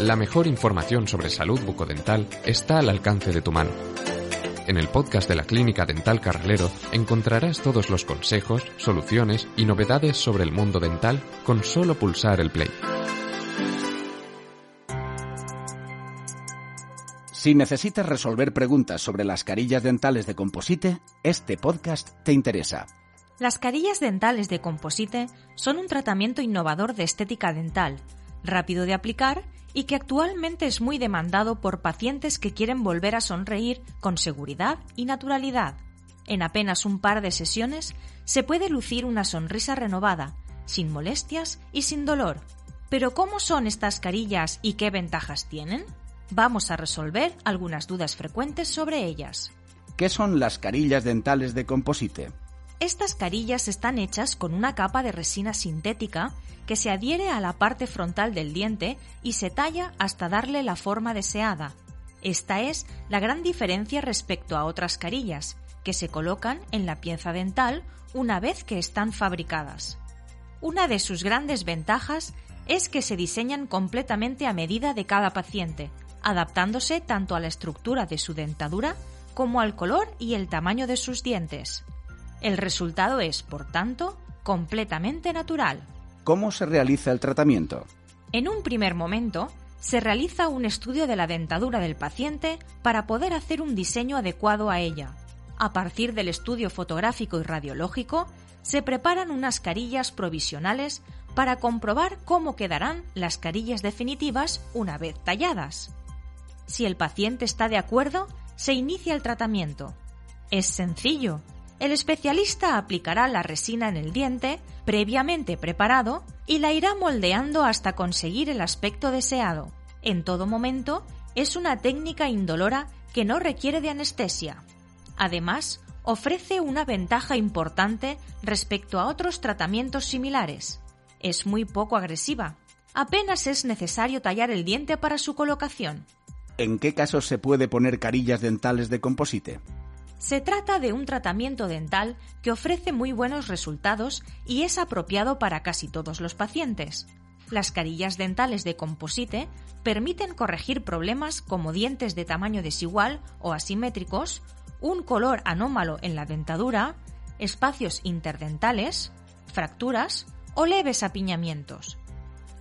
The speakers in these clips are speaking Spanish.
La mejor información sobre salud bucodental está al alcance de tu mano. En el podcast de la Clínica Dental Carralero encontrarás todos los consejos, soluciones y novedades sobre el mundo dental con solo pulsar el play. Si necesitas resolver preguntas sobre las carillas dentales de composite, este podcast te interesa. Las carillas dentales de composite son un tratamiento innovador de estética dental, rápido de aplicar y que actualmente es muy demandado por pacientes que quieren volver a sonreír con seguridad y naturalidad. En apenas un par de sesiones se puede lucir una sonrisa renovada, sin molestias y sin dolor. Pero ¿cómo son estas carillas y qué ventajas tienen? Vamos a resolver algunas dudas frecuentes sobre ellas. ¿Qué son las carillas dentales de composite? Estas carillas están hechas con una capa de resina sintética que se adhiere a la parte frontal del diente y se talla hasta darle la forma deseada. Esta es la gran diferencia respecto a otras carillas, que se colocan en la pieza dental una vez que están fabricadas. Una de sus grandes ventajas es que se diseñan completamente a medida de cada paciente, adaptándose tanto a la estructura de su dentadura como al color y el tamaño de sus dientes. El resultado es, por tanto, completamente natural. ¿Cómo se realiza el tratamiento? En un primer momento, se realiza un estudio de la dentadura del paciente para poder hacer un diseño adecuado a ella. A partir del estudio fotográfico y radiológico, se preparan unas carillas provisionales para comprobar cómo quedarán las carillas definitivas una vez talladas. Si el paciente está de acuerdo, se inicia el tratamiento. Es sencillo, el especialista aplicará la resina en el diente, previamente preparado, y la irá moldeando hasta conseguir el aspecto deseado. En todo momento, es una técnica indolora que no requiere de anestesia. Además, ofrece una ventaja importante respecto a otros tratamientos similares. Es muy poco agresiva. Apenas es necesario tallar el diente para su colocación. ¿En qué casos se puede poner carillas dentales de composite? Se trata de un tratamiento dental que ofrece muy buenos resultados y es apropiado para casi todos los pacientes. Las carillas dentales de composite permiten corregir problemas como dientes de tamaño desigual o asimétricos, un color anómalo en la dentadura, espacios interdentales, fracturas o leves apiñamientos.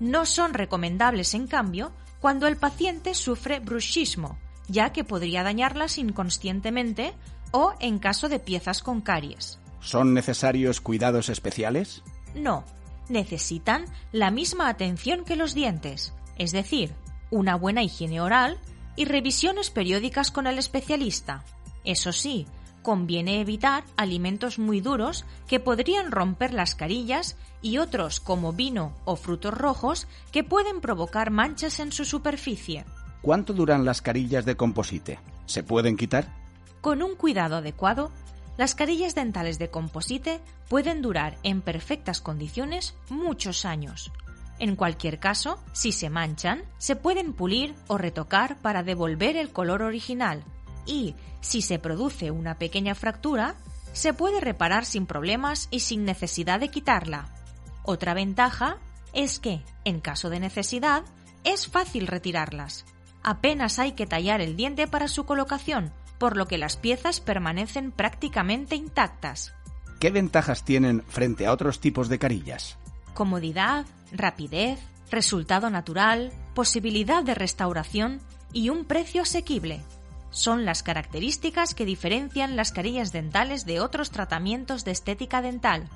No son recomendables, en cambio, cuando el paciente sufre bruxismo, ya que podría dañarlas inconscientemente o en caso de piezas con caries. ¿Son necesarios cuidados especiales? No, necesitan la misma atención que los dientes, es decir, una buena higiene oral y revisiones periódicas con el especialista. Eso sí, conviene evitar alimentos muy duros que podrían romper las carillas y otros como vino o frutos rojos que pueden provocar manchas en su superficie. ¿Cuánto duran las carillas de composite? ¿Se pueden quitar? Con un cuidado adecuado, las carillas dentales de composite pueden durar en perfectas condiciones muchos años. En cualquier caso, si se manchan, se pueden pulir o retocar para devolver el color original y, si se produce una pequeña fractura, se puede reparar sin problemas y sin necesidad de quitarla. Otra ventaja es que, en caso de necesidad, es fácil retirarlas. Apenas hay que tallar el diente para su colocación por lo que las piezas permanecen prácticamente intactas. ¿Qué ventajas tienen frente a otros tipos de carillas? Comodidad, rapidez, resultado natural, posibilidad de restauración y un precio asequible. Son las características que diferencian las carillas dentales de otros tratamientos de estética dental.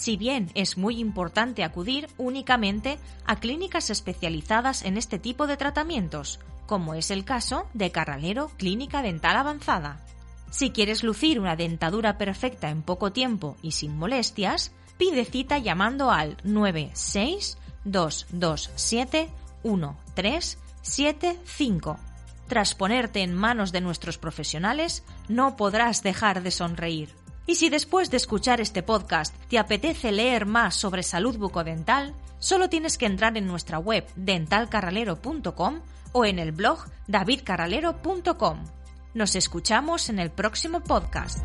Si bien es muy importante acudir únicamente a clínicas especializadas en este tipo de tratamientos, como es el caso de Carralero Clínica Dental Avanzada. Si quieres lucir una dentadura perfecta en poco tiempo y sin molestias, pide cita llamando al 962271375. Tras ponerte en manos de nuestros profesionales, no podrás dejar de sonreír. Y si después de escuchar este podcast te apetece leer más sobre salud bucodental, solo tienes que entrar en nuestra web dentalcarralero.com o en el blog davidcarralero.com. Nos escuchamos en el próximo podcast.